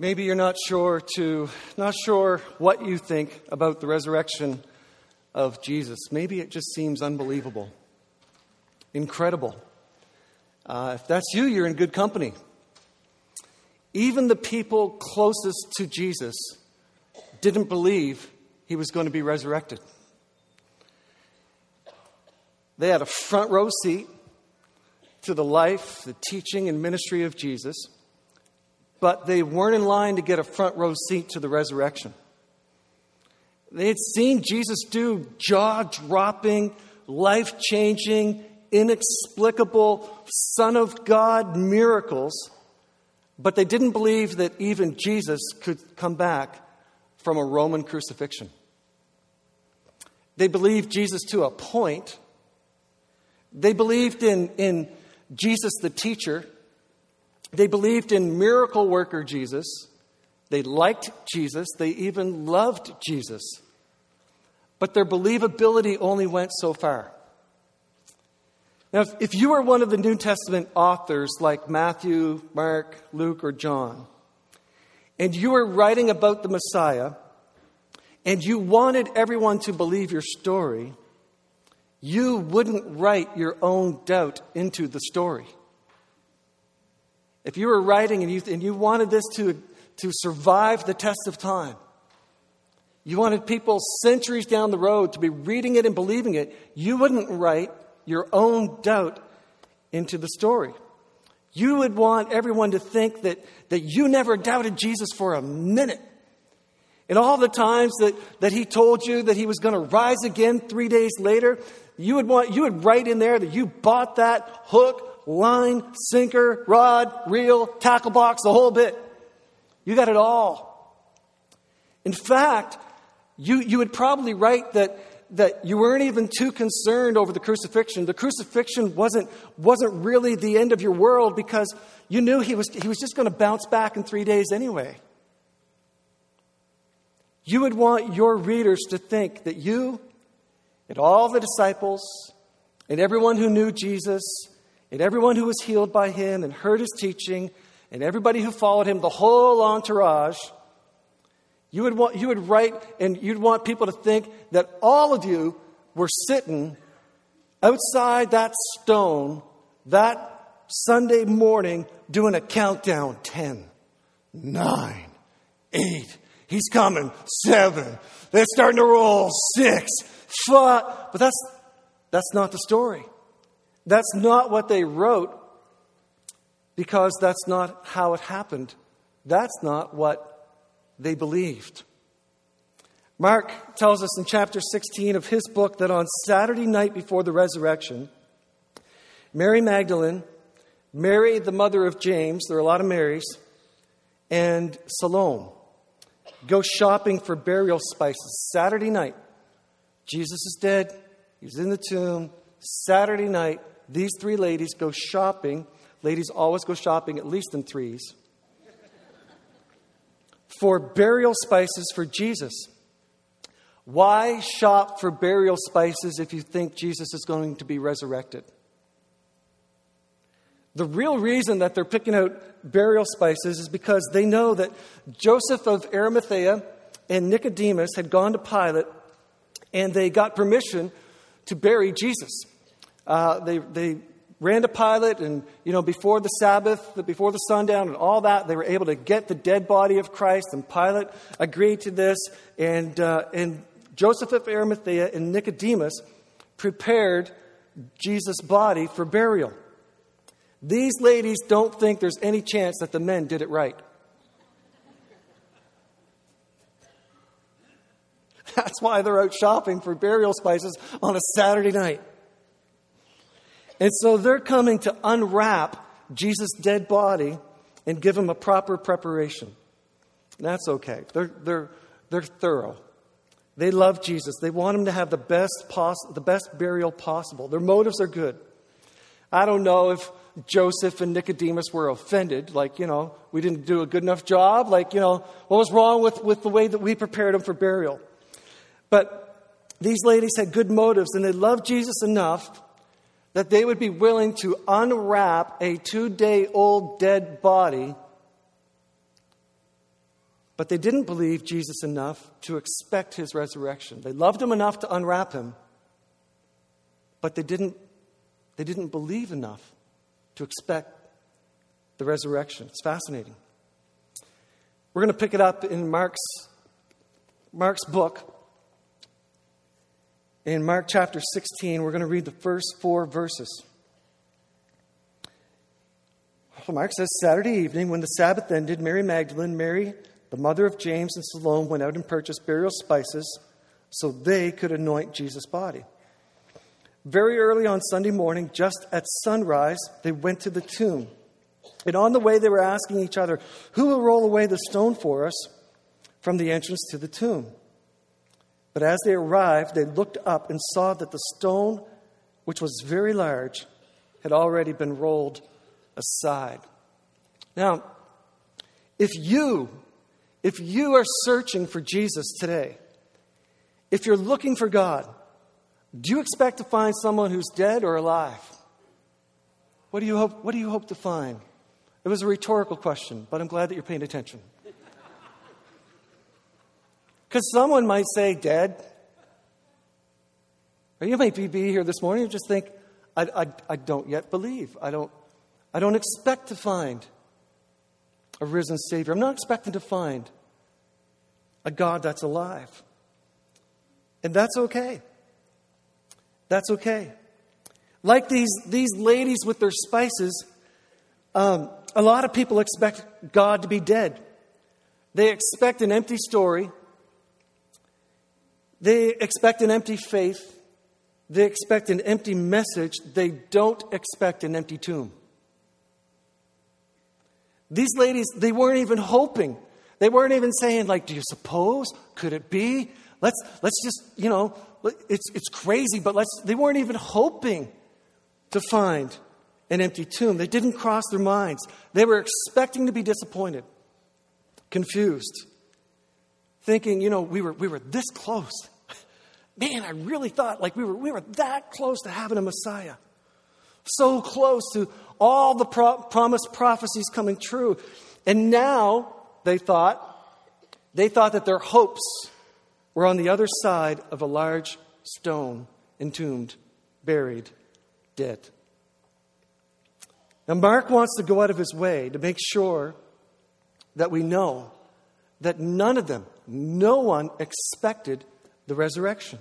Maybe you're not sure to not sure what you think about the resurrection of Jesus. Maybe it just seems unbelievable, incredible. Uh, if that's you, you're in good company. Even the people closest to Jesus didn't believe he was going to be resurrected. They had a front row seat to the life, the teaching, and ministry of Jesus, but they weren't in line to get a front row seat to the resurrection. They had seen Jesus do jaw dropping, life changing, inexplicable, Son of God miracles, but they didn't believe that even Jesus could come back from a Roman crucifixion. They believed Jesus to a point. They believed in, in Jesus the teacher. They believed in miracle worker Jesus. They liked Jesus. They even loved Jesus. But their believability only went so far. Now, if you were one of the New Testament authors like Matthew, Mark, Luke, or John, and you were writing about the Messiah, and you wanted everyone to believe your story, you wouldn't write your own doubt into the story. If you were writing and you, and you wanted this to, to survive the test of time, you wanted people centuries down the road to be reading it and believing it, you wouldn't write your own doubt into the story. You would want everyone to think that, that you never doubted Jesus for a minute. And all the times that, that he told you that he was going to rise again three days later, you would want you would write in there that you bought that hook, line, sinker, rod, reel, tackle box, the whole bit. You got it all. In fact, you, you would probably write that that you weren't even too concerned over the crucifixion. The crucifixion wasn't, wasn't really the end of your world because you knew he was, he was just going to bounce back in three days anyway. You would want your readers to think that you and all the disciples and everyone who knew Jesus and everyone who was healed by him and heard his teaching and everybody who followed him, the whole entourage, you would, want, you would write and you'd want people to think that all of you were sitting outside that stone that Sunday morning doing a countdown 10, 9, 8. He's coming. 7. They're starting to roll. 6, 5. But that's, that's not the story. That's not what they wrote because that's not how it happened. That's not what they believed. Mark tells us in chapter 16 of his book that on Saturday night before the resurrection, Mary Magdalene, Mary, the mother of James, there are a lot of Marys, and Salome go shopping for burial spices. Saturday night, Jesus is dead, he's in the tomb. Saturday night, these three ladies go shopping. Ladies always go shopping at least in threes for burial spices for Jesus. Why shop for burial spices if you think Jesus is going to be resurrected? The real reason that they're picking out burial spices is because they know that Joseph of Arimathea and Nicodemus had gone to Pilate and they got permission to bury Jesus. Uh, they, they ran to Pilate, and you know, before the Sabbath, before the sundown, and all that, they were able to get the dead body of Christ. And Pilate agreed to this, and uh, and Joseph of Arimathea and Nicodemus prepared Jesus' body for burial. These ladies don't think there's any chance that the men did it right. That's why they're out shopping for burial spices on a Saturday night. And so they're coming to unwrap Jesus' dead body and give him a proper preparation. That's okay. They're, they're, they're thorough. They love Jesus. They want him to have the best, poss- the best burial possible. Their motives are good. I don't know if Joseph and Nicodemus were offended, like, you know, we didn't do a good enough job. Like, you know, what was wrong with, with the way that we prepared him for burial? But these ladies had good motives and they loved Jesus enough that they would be willing to unwrap a two day old dead body But they didn't believe Jesus enough to expect his resurrection. They loved him enough to unwrap him, but they didn't, they didn't believe enough to expect the resurrection. It's fascinating. We're going to pick it up in Mark's, Mark's book. In Mark chapter 16, we're going to read the first four verses. Mark says Saturday evening, when the Sabbath ended, Mary Magdalene, Mary, the mother of James, and Salome went out and purchased burial spices so they could anoint Jesus' body. Very early on Sunday morning, just at sunrise, they went to the tomb. And on the way, they were asking each other, Who will roll away the stone for us from the entrance to the tomb? But as they arrived, they looked up and saw that the stone, which was very large, had already been rolled aside. Now, if you, if you are searching for Jesus today, if you're looking for God, do you expect to find someone who's dead or alive? What do you hope, what do you hope to find? It was a rhetorical question, but I'm glad that you're paying attention. Because someone might say, dead. Or you might be here this morning and just think, I, I, I don't yet believe. I don't, I don't expect to find a risen Savior. I'm not expecting to find a God that's alive. And that's okay. That's okay. Like these, these ladies with their spices, um, a lot of people expect God to be dead. They expect an empty story. They expect an empty faith. They expect an empty message. They don't expect an empty tomb. These ladies, they weren't even hoping. They weren't even saying, like, do you suppose? Could it be? Let's, let's just, you know, it's, it's crazy, but let's, they weren't even hoping to find an empty tomb. They didn't cross their minds. They were expecting to be disappointed, confused, thinking, you know, we were, we were this close. Man, I really thought like we were, we were that close to having a Messiah. So close to all the pro- promised prophecies coming true. And now they thought, they thought that their hopes were on the other side of a large stone, entombed, buried, dead. Now, Mark wants to go out of his way to make sure that we know that none of them, no one expected the resurrection.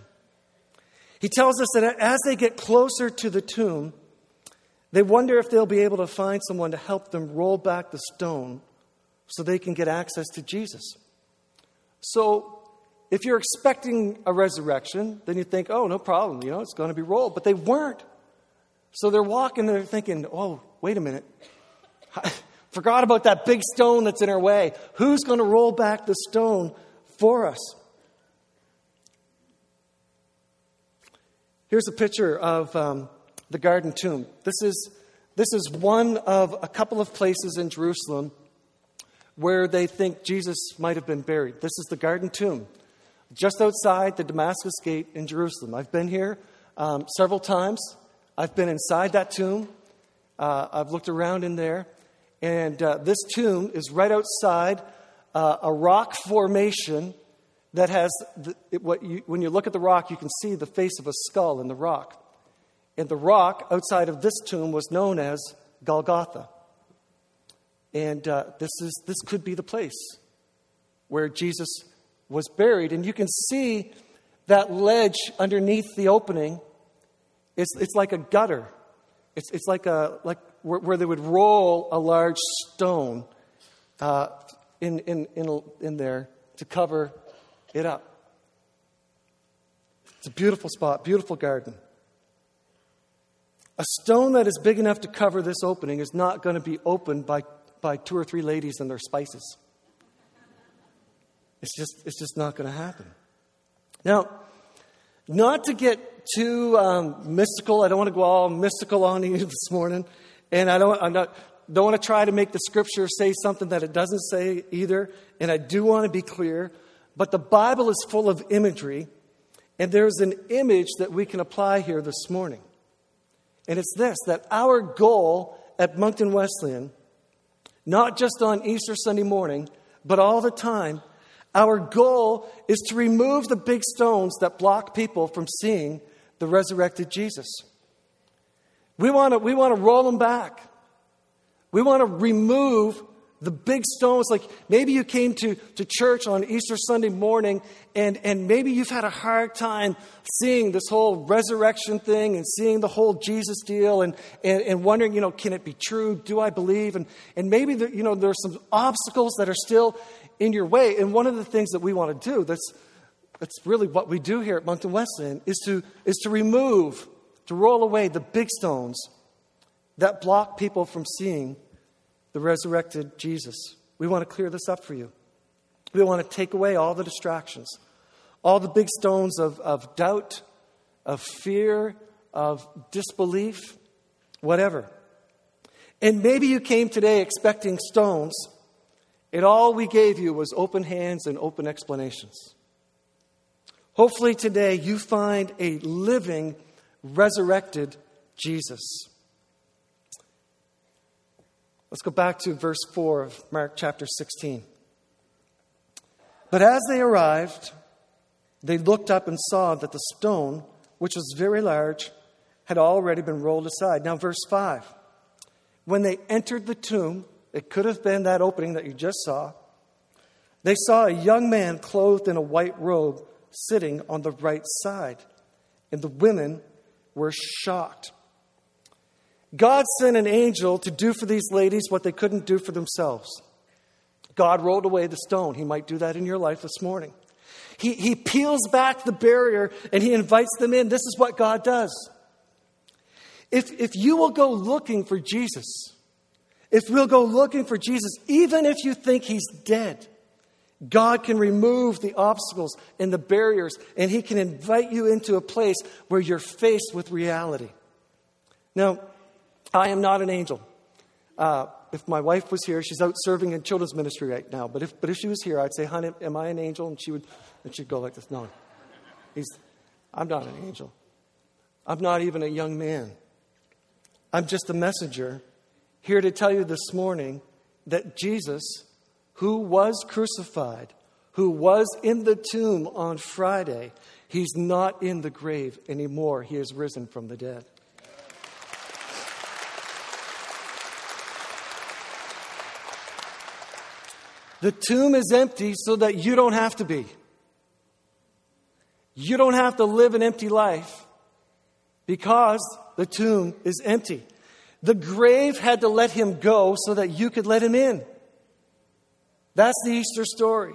He tells us that as they get closer to the tomb, they wonder if they'll be able to find someone to help them roll back the stone so they can get access to Jesus. So, if you're expecting a resurrection, then you think, oh, no problem, you know, it's going to be rolled. But they weren't. So they're walking and they're thinking, oh, wait a minute. I forgot about that big stone that's in our way. Who's going to roll back the stone for us? Here's a picture of um, the Garden Tomb. This is, this is one of a couple of places in Jerusalem where they think Jesus might have been buried. This is the Garden Tomb, just outside the Damascus Gate in Jerusalem. I've been here um, several times. I've been inside that tomb. Uh, I've looked around in there. And uh, this tomb is right outside uh, a rock formation that has, the, what you, when you look at the rock, you can see the face of a skull in the rock. And the rock outside of this tomb was known as Golgotha. And uh, this, is, this could be the place where Jesus was buried. And you can see that ledge underneath the opening. It's, it's like a gutter. It's, it's like, a, like where, where they would roll a large stone uh, in, in, in, in there to cover it up. It's a beautiful spot, beautiful garden. A stone that is big enough to cover this opening is not going to be opened by, by two or three ladies and their spices. It's just, it's just not going to happen. Now, not to get too um, mystical, I don't want to go all mystical on you this morning, and I don't, I'm not, don't want to try to make the scripture say something that it doesn't say either, and I do want to be clear, but the Bible is full of imagery, and there's an image that we can apply here this morning. And it's this that our goal at Moncton Wesleyan, not just on Easter Sunday morning, but all the time, Our goal is to remove the big stones that block people from seeing the resurrected Jesus. We want to we want to roll them back. We want to remove the big stones. Like maybe you came to, to church on Easter Sunday morning and, and maybe you've had a hard time seeing this whole resurrection thing and seeing the whole Jesus deal and, and, and wondering, you know, can it be true? Do I believe? And, and maybe, there, you know, there's some obstacles that are still in your way. And one of the things that we want to do, that's, that's really what we do here at Moncton Wesleyan, is to, is to remove, to roll away the big stones that block people from seeing the resurrected Jesus. We want to clear this up for you. We want to take away all the distractions, all the big stones of, of doubt, of fear, of disbelief, whatever. And maybe you came today expecting stones and all we gave you was open hands and open explanations. Hopefully, today you find a living, resurrected Jesus. Let's go back to verse 4 of Mark chapter 16. But as they arrived, they looked up and saw that the stone, which was very large, had already been rolled aside. Now, verse 5. When they entered the tomb, it could have been that opening that you just saw. They saw a young man clothed in a white robe sitting on the right side, and the women were shocked. God sent an angel to do for these ladies what they couldn't do for themselves. God rolled away the stone. He might do that in your life this morning. He, he peels back the barrier and he invites them in. This is what God does. If, if you will go looking for Jesus, if we'll go looking for Jesus, even if you think he's dead, God can remove the obstacles and the barriers, and he can invite you into a place where you're faced with reality. Now, I am not an angel. Uh, if my wife was here, she's out serving in children's ministry right now. But if, but if she was here, I'd say, honey, am I an angel? And she would, and she'd go like this, no, he's, I'm not an angel. I'm not even a young man. I'm just a messenger here to tell you this morning that Jesus, who was crucified, who was in the tomb on Friday, he's not in the grave anymore. He has risen from the dead. The tomb is empty so that you don't have to be. You don't have to live an empty life because the tomb is empty. The grave had to let him go so that you could let him in. That's the Easter story.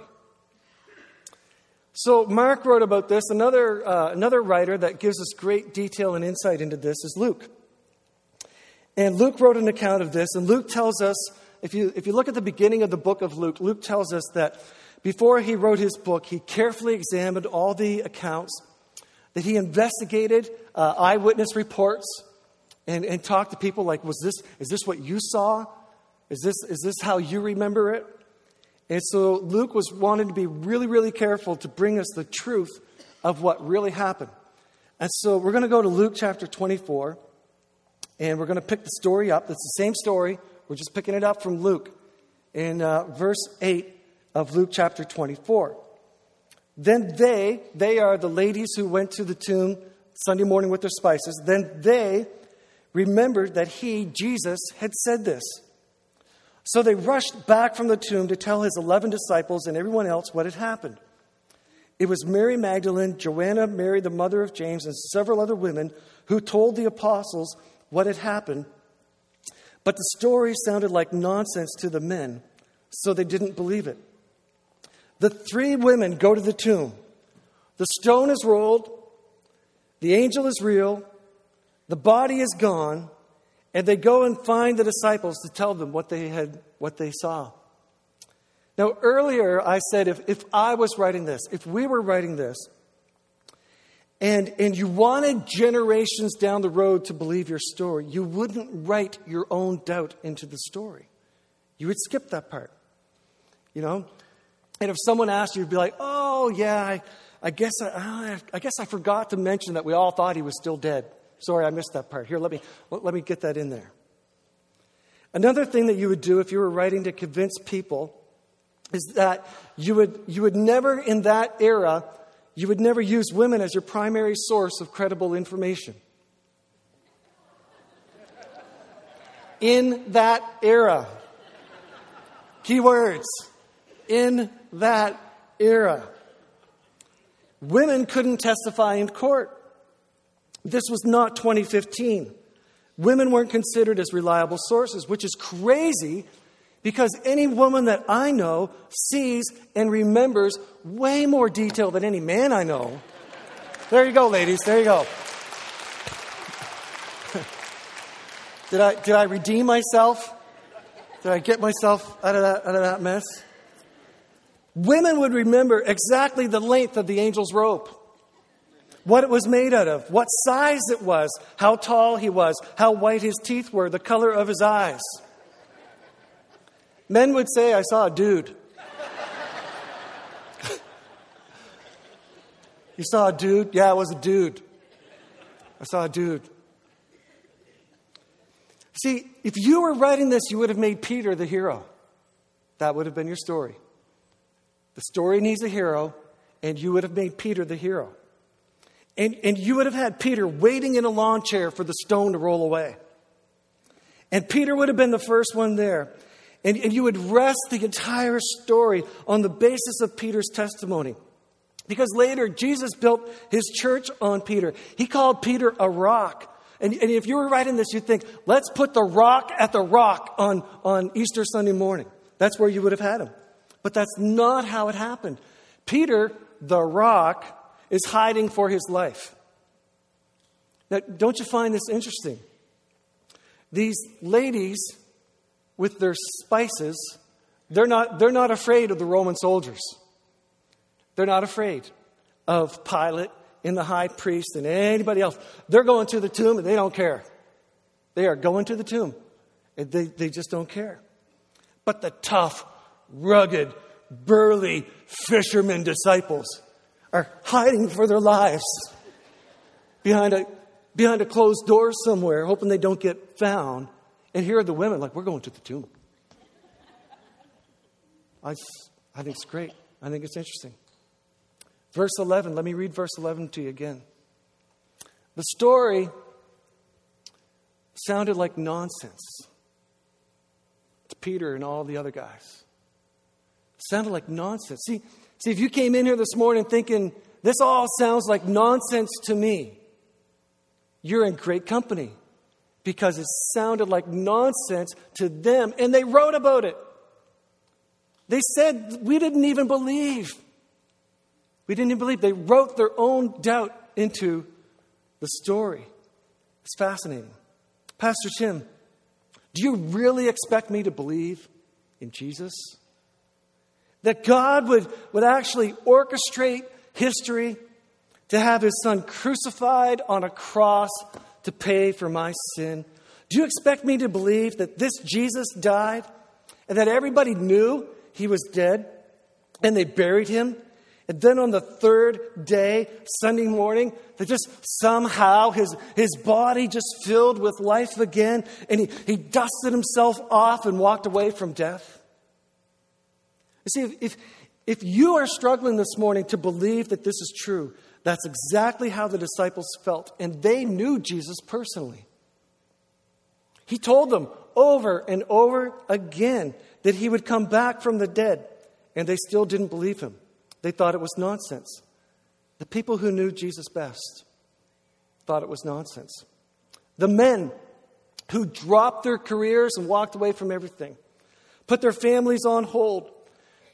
So, Mark wrote about this. Another, uh, another writer that gives us great detail and insight into this is Luke. And Luke wrote an account of this, and Luke tells us if you, if you look at the beginning of the book of Luke, Luke tells us that before he wrote his book, he carefully examined all the accounts, that he investigated uh, eyewitness reports, and, and talk to people like, was this, is this what you saw? Is this, is this how you remember it? And so Luke was wanting to be really, really careful to bring us the truth of what really happened. And so we're going to go to Luke chapter 24, and we're going to pick the story up. It's the same story. We're just picking it up from Luke in uh, verse 8 of Luke chapter 24. Then they, they are the ladies who went to the tomb Sunday morning with their spices, then they remembered that he, Jesus, had said this. So they rushed back from the tomb to tell his 11 disciples and everyone else what had happened. It was Mary Magdalene, Joanna, Mary, the mother of James, and several other women who told the apostles what had happened. But the story sounded like nonsense to the men, so they didn't believe it. The three women go to the tomb. The stone is rolled, the angel is real, the body is gone, and they go and find the disciples to tell them what they had what they saw. Now earlier I said if, if I was writing this, if we were writing this, and, and you wanted generations down the road to believe your story, you wouldn't write your own doubt into the story. You would skip that part. You know? And if someone asked you, you'd be like, oh, yeah, I, I guess I, ah, I guess I forgot to mention that we all thought he was still dead. Sorry, I missed that part. Here, let me, let me get that in there. Another thing that you would do if you were writing to convince people is that you would, you would never, in that era, you would never use women as your primary source of credible information. In that era. Keywords. In that era. Women couldn't testify in court. This was not 2015. Women weren't considered as reliable sources, which is crazy because any woman that I know sees and remembers way more detail than any man I know. There you go, ladies. There you go. did, I, did I redeem myself? Did I get myself out of that, out of that mess? Women would remember exactly the length of the angel's rope what it was made out of, what size it was, how tall he was, how white his teeth were, the color of his eyes. Men would say, I saw a dude. you saw a dude? Yeah, it was a dude. I saw a dude. See, if you were writing this, you would have made Peter the hero. That would have been your story. The story needs a hero, and you would have made Peter the hero. And, and you would have had Peter waiting in a lawn chair for the stone to roll away. And Peter would have been the first one there. And, and you would rest the entire story on the basis of Peter's testimony. Because later, Jesus built his church on Peter. He called Peter a rock. And, and if you were writing this, you'd think, let's put the rock at the rock on, on Easter Sunday morning. That's where you would have had him. But that's not how it happened. Peter, the rock, is hiding for his life. Now, don't you find this interesting? These ladies with their spices, they're not, they're not afraid of the Roman soldiers. They're not afraid of Pilate and the high priest and anybody else. They're going to the tomb and they don't care. They are going to the tomb. And they, they just don't care. But the tough, rugged, burly fishermen disciples, are hiding for their lives behind a, behind a closed door somewhere, hoping they don't get found. And here are the women, like, we're going to the tomb. I, I think it's great. I think it's interesting. Verse 11, let me read verse 11 to you again. The story sounded like nonsense to Peter and all the other guys. It sounded like nonsense. See, See, if you came in here this morning thinking, this all sounds like nonsense to me, you're in great company because it sounded like nonsense to them and they wrote about it. They said, We didn't even believe. We didn't even believe. They wrote their own doubt into the story. It's fascinating. Pastor Tim, do you really expect me to believe in Jesus? That God would, would actually orchestrate history to have his son crucified on a cross to pay for my sin. Do you expect me to believe that this Jesus died and that everybody knew he was dead and they buried him? And then on the third day, Sunday morning, that just somehow his, his body just filled with life again and he, he dusted himself off and walked away from death? You see, if, if you are struggling this morning to believe that this is true, that's exactly how the disciples felt, and they knew Jesus personally. He told them over and over again that he would come back from the dead, and they still didn't believe him. They thought it was nonsense. The people who knew Jesus best thought it was nonsense. The men who dropped their careers and walked away from everything, put their families on hold,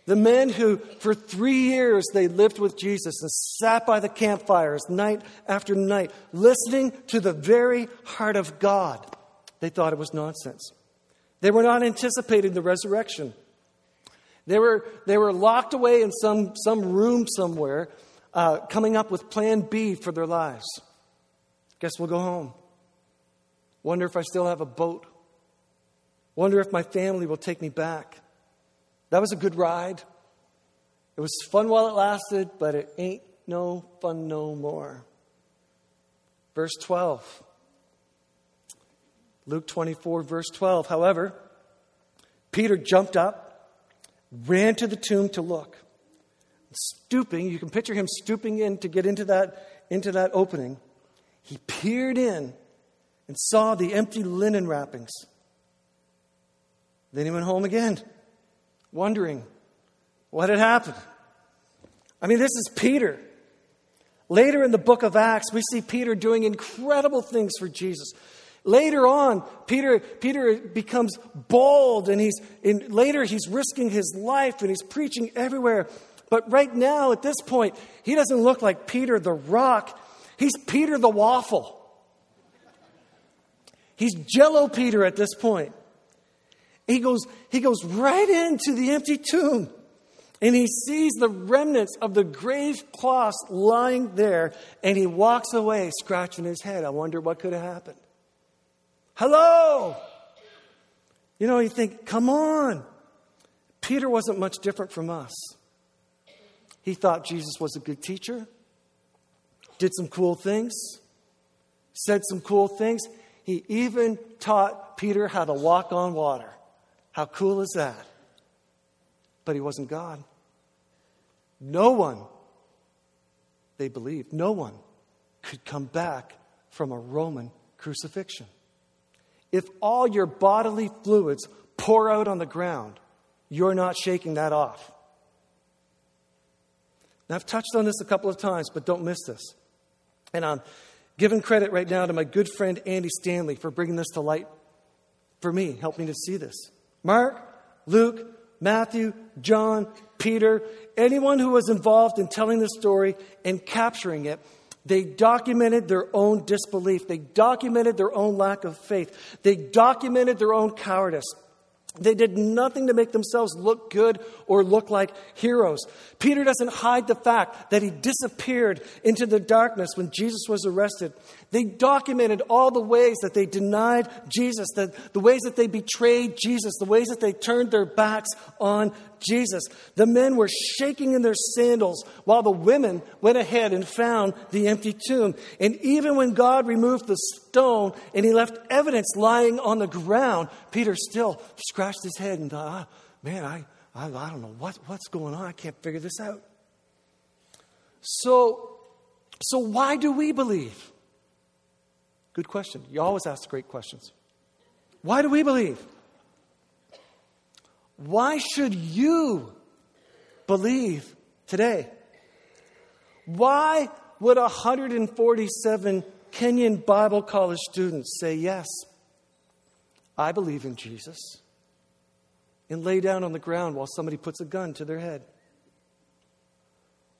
the men who, for three years, they lived with Jesus and sat by the campfires night after night, listening to the very heart of God, they thought it was nonsense. They were not anticipating the resurrection. They were, they were locked away in some, some room somewhere, uh, coming up with plan B for their lives. Guess we'll go home. Wonder if I still have a boat. Wonder if my family will take me back. That was a good ride. It was fun while it lasted, but it ain't no fun no more. Verse 12. Luke 24, verse 12. However, Peter jumped up, ran to the tomb to look. Stooping, you can picture him stooping in to get into that, into that opening. He peered in and saw the empty linen wrappings. Then he went home again, wondering what had happened. I mean, this is Peter. Later in the book of Acts, we see Peter doing incredible things for Jesus. Later on, Peter, Peter becomes bold and he's in, later he's risking his life and he's preaching everywhere. But right now, at this point, he doesn't look like Peter the rock. He's Peter the waffle. He's Jello Peter at this point. He goes, he goes right into the empty tomb and he sees the remnants of the grave cloths lying there and he walks away scratching his head. I wonder what could have happened. Hello! You know, you think, come on. Peter wasn't much different from us. He thought Jesus was a good teacher, did some cool things, said some cool things. He even taught Peter how to walk on water. How cool is that? But he wasn't God. No one, they believed, no one could come back from a Roman crucifixion. If all your bodily fluids pour out on the ground, you're not shaking that off. Now, I've touched on this a couple of times, but don't miss this. And I'm giving credit right now to my good friend Andy Stanley for bringing this to light for me, helping me to see this. Mark, Luke, Matthew, John, Peter, anyone who was involved in telling the story and capturing it, they documented their own disbelief. They documented their own lack of faith. They documented their own cowardice. They did nothing to make themselves look good or look like heroes. Peter doesn't hide the fact that he disappeared into the darkness when Jesus was arrested. They documented all the ways that they denied Jesus, the, the ways that they betrayed Jesus, the ways that they turned their backs on Jesus. The men were shaking in their sandals while the women went ahead and found the empty tomb. And even when God removed the stone and he left evidence lying on the ground, Peter still scratched his head and thought, oh, man, I, I, I don't know what, what's going on. I can't figure this out. So, so why do we believe? Good question. You always ask great questions. Why do we believe? Why should you believe today? Why would 147 Kenyan Bible College students say yes? I believe in Jesus and lay down on the ground while somebody puts a gun to their head?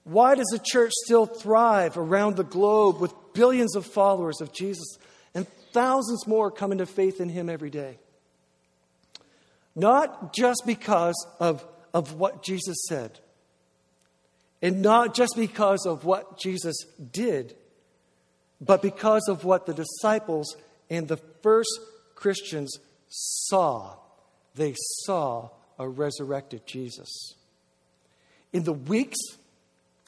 Why does the church still thrive around the globe with billions of followers of Jesus and thousands more coming to faith in Him every day? Not just because of, of what Jesus said, and not just because of what Jesus did, but because of what the disciples and the first Christians saw. They saw a resurrected Jesus. In the weeks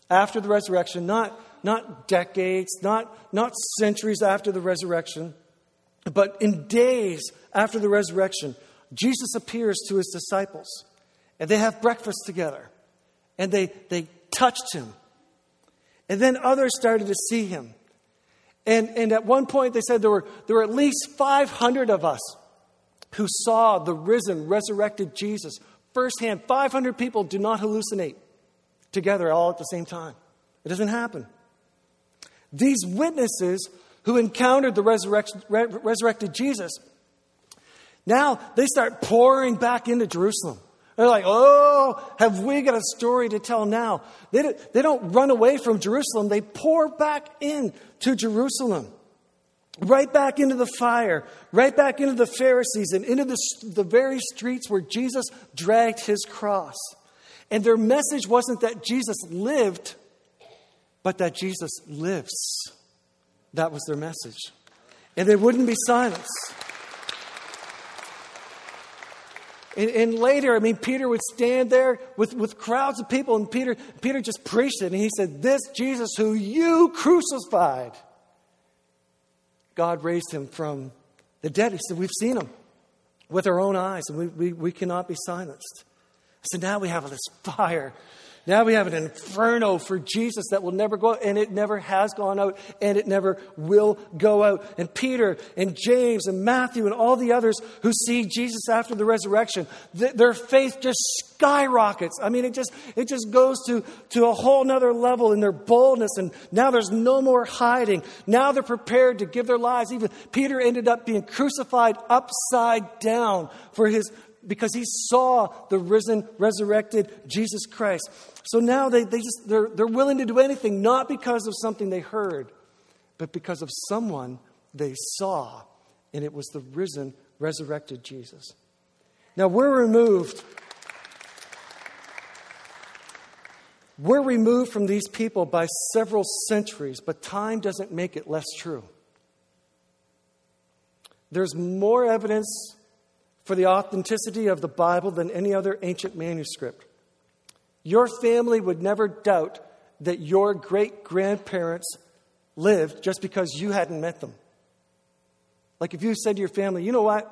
after the resurrection, not, not decades, not, not centuries after the resurrection, but in days after the resurrection, Jesus appears to his disciples and they have breakfast together and they, they touched him. And then others started to see him. And, and at one point they said there were, there were at least 500 of us who saw the risen, resurrected Jesus firsthand. 500 people do not hallucinate together all at the same time. It doesn't happen. These witnesses who encountered the resurrected Jesus now they start pouring back into Jerusalem. They're like, oh, have we got a story to tell now? They, they don't run away from Jerusalem, they pour back in to Jerusalem. Right back into the fire, right back into the Pharisees, and into the, the very streets where Jesus dragged his cross. And their message wasn't that Jesus lived, but that Jesus lives. That was their message. And they wouldn't be silenced. And, and, later, I mean, Peter would stand there with, with crowds of people, and Peter, Peter just preached it. And he said, This Jesus who you crucified, God raised him from the dead. He said, We've seen him with our own eyes, and we, we, we cannot be silenced. So now we have this fire now we have an inferno for Jesus that will never go out, and it never has gone out, and it never will go out. And Peter and James and Matthew and all the others who see Jesus after the resurrection, th- their faith just skyrockets. I mean, it just it just goes to, to a whole nother level in their boldness, and now there's no more hiding. Now they're prepared to give their lives. Even Peter ended up being crucified upside down for his because he saw the risen, resurrected Jesus Christ. So now they, they just, they're, they're willing to do anything, not because of something they heard, but because of someone they saw, and it was the risen, resurrected Jesus. Now we're removed. We're removed from these people by several centuries, but time doesn't make it less true. There's more evidence for the authenticity of the Bible than any other ancient manuscript. Your family would never doubt that your great grandparents lived just because you hadn't met them. Like if you said to your family, you know what?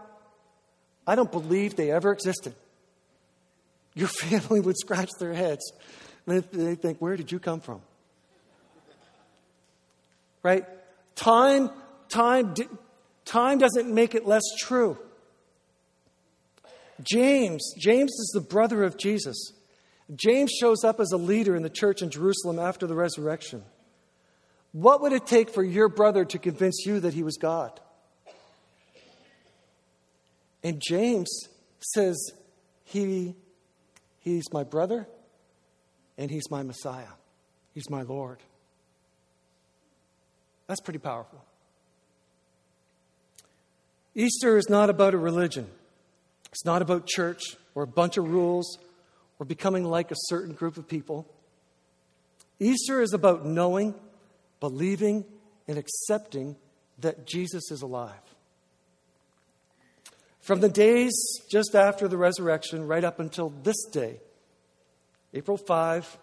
I don't believe they ever existed. Your family would scratch their heads. And they think, where did you come from? Right? Time, time, time doesn't make it less true. James, James is the brother of Jesus. James shows up as a leader in the church in Jerusalem after the resurrection. What would it take for your brother to convince you that he was God? And James says, he, He's my brother and He's my Messiah. He's my Lord. That's pretty powerful. Easter is not about a religion. It's not about church or a bunch of rules or becoming like a certain group of people. Easter is about knowing, believing, and accepting that Jesus is alive. From the days just after the resurrection, right up until this day, April 5,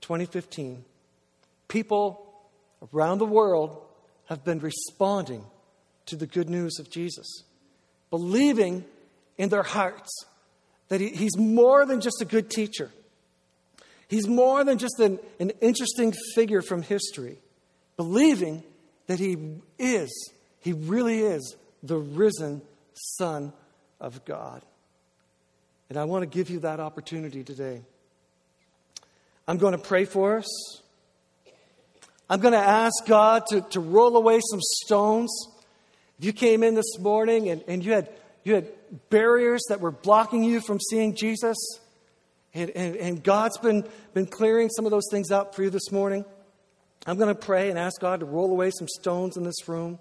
2015, people around the world have been responding to the good news of Jesus, believing in their hearts that he, he's more than just a good teacher. He's more than just an, an interesting figure from history, believing that he is, he really is the risen Son of God. And I want to give you that opportunity today. I'm going to pray for us. I'm going to ask God to, to roll away some stones. If you came in this morning and, and you had you had barriers that were blocking you from seeing Jesus. And, and, and God's been, been clearing some of those things up for you this morning. I'm going to pray and ask God to roll away some stones in this room.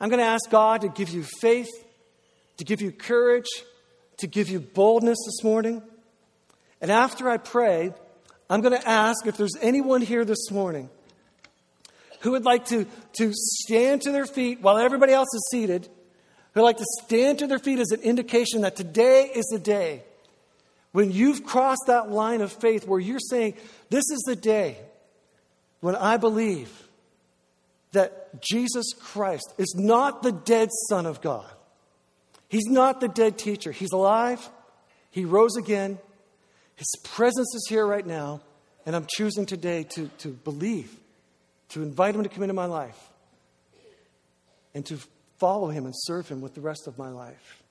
I'm going to ask God to give you faith, to give you courage, to give you boldness this morning. And after I pray, I'm going to ask if there's anyone here this morning who would like to, to stand to their feet while everybody else is seated who like to stand to their feet as an indication that today is the day when you've crossed that line of faith where you're saying, This is the day when I believe that Jesus Christ is not the dead Son of God. He's not the dead teacher. He's alive. He rose again. His presence is here right now. And I'm choosing today to, to believe, to invite him to come into my life, and to follow him and serve him with the rest of my life.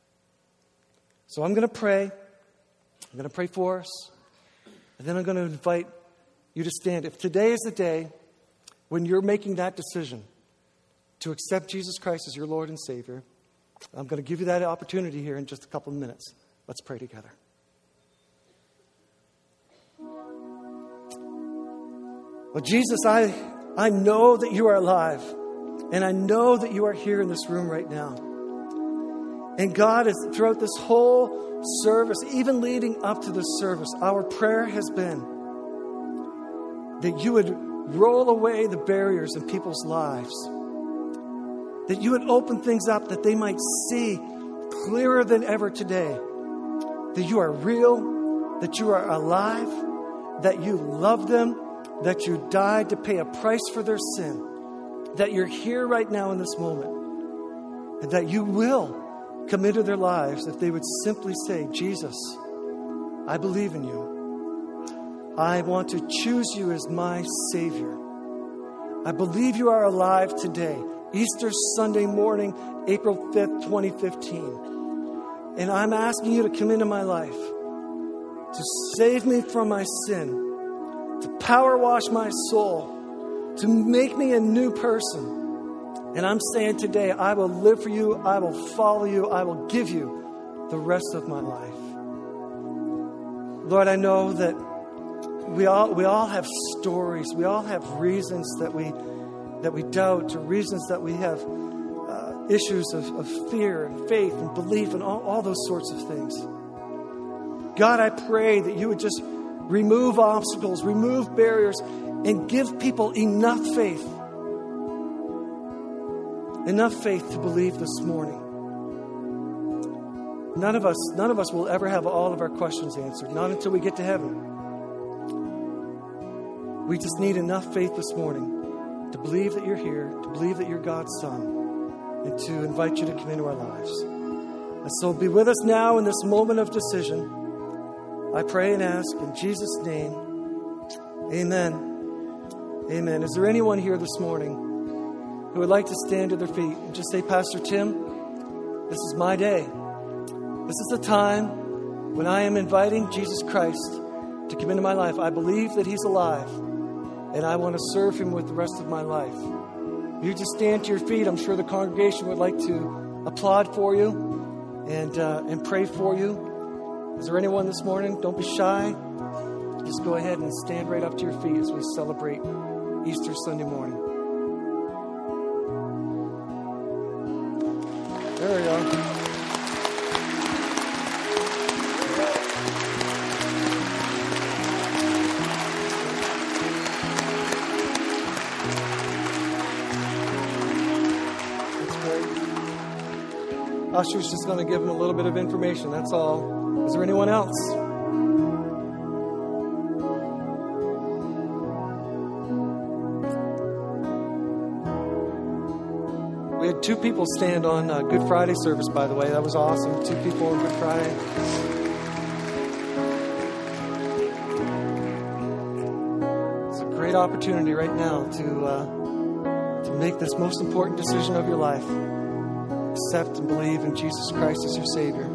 So I'm going to pray. I'm going to pray for us. And then I'm going to invite you to stand. If today is the day when you're making that decision to accept Jesus Christ as your Lord and Savior, I'm going to give you that opportunity here in just a couple of minutes. Let's pray together. Well, Jesus, I, I know that you are alive. And I know that you are here in this room right now. And God, is throughout this whole service, even leading up to this service, our prayer has been that you would roll away the barriers in people's lives, that you would open things up that they might see clearer than ever today that you are real, that you are alive, that you love them, that you died to pay a price for their sin that you're here right now in this moment, and that you will come into their lives if they would simply say, Jesus, I believe in you. I want to choose you as my Savior. I believe you are alive today, Easter Sunday morning, April 5th, 2015. And I'm asking you to come into my life, to save me from my sin, to power wash my soul, to make me a new person. And I'm saying today, I will live for you, I will follow you, I will give you the rest of my life. Lord, I know that we all, we all have stories. We all have reasons that we, that we doubt, or reasons that we have uh, issues of, of fear and faith and belief and all, all those sorts of things. God, I pray that you would just remove obstacles, remove barriers, and give people enough faith. Enough faith to believe this morning. None of us, none of us will ever have all of our questions answered, not until we get to heaven. We just need enough faith this morning to believe that you're here, to believe that you're God's Son, and to invite you to come into our lives. And so be with us now in this moment of decision. I pray and ask in Jesus' name. Amen. Amen. Is there anyone here this morning who would like to stand to their feet and just say, Pastor Tim, this is my day. This is the time when I am inviting Jesus Christ to come into my life. I believe that He's alive and I want to serve Him with the rest of my life. You just stand to your feet. I'm sure the congregation would like to applaud for you and, uh, and pray for you. Is there anyone this morning? Don't be shy. Just go ahead and stand right up to your feet as we celebrate Easter Sunday morning. There we go. Usher's just going to give them a little bit of information. That's all. Is there anyone else? We had two people stand on uh, Good Friday service, by the way. That was awesome. Two people on Good Friday. It's a great opportunity right now to uh, to make this most important decision of your life accept and believe in Jesus Christ as your Savior.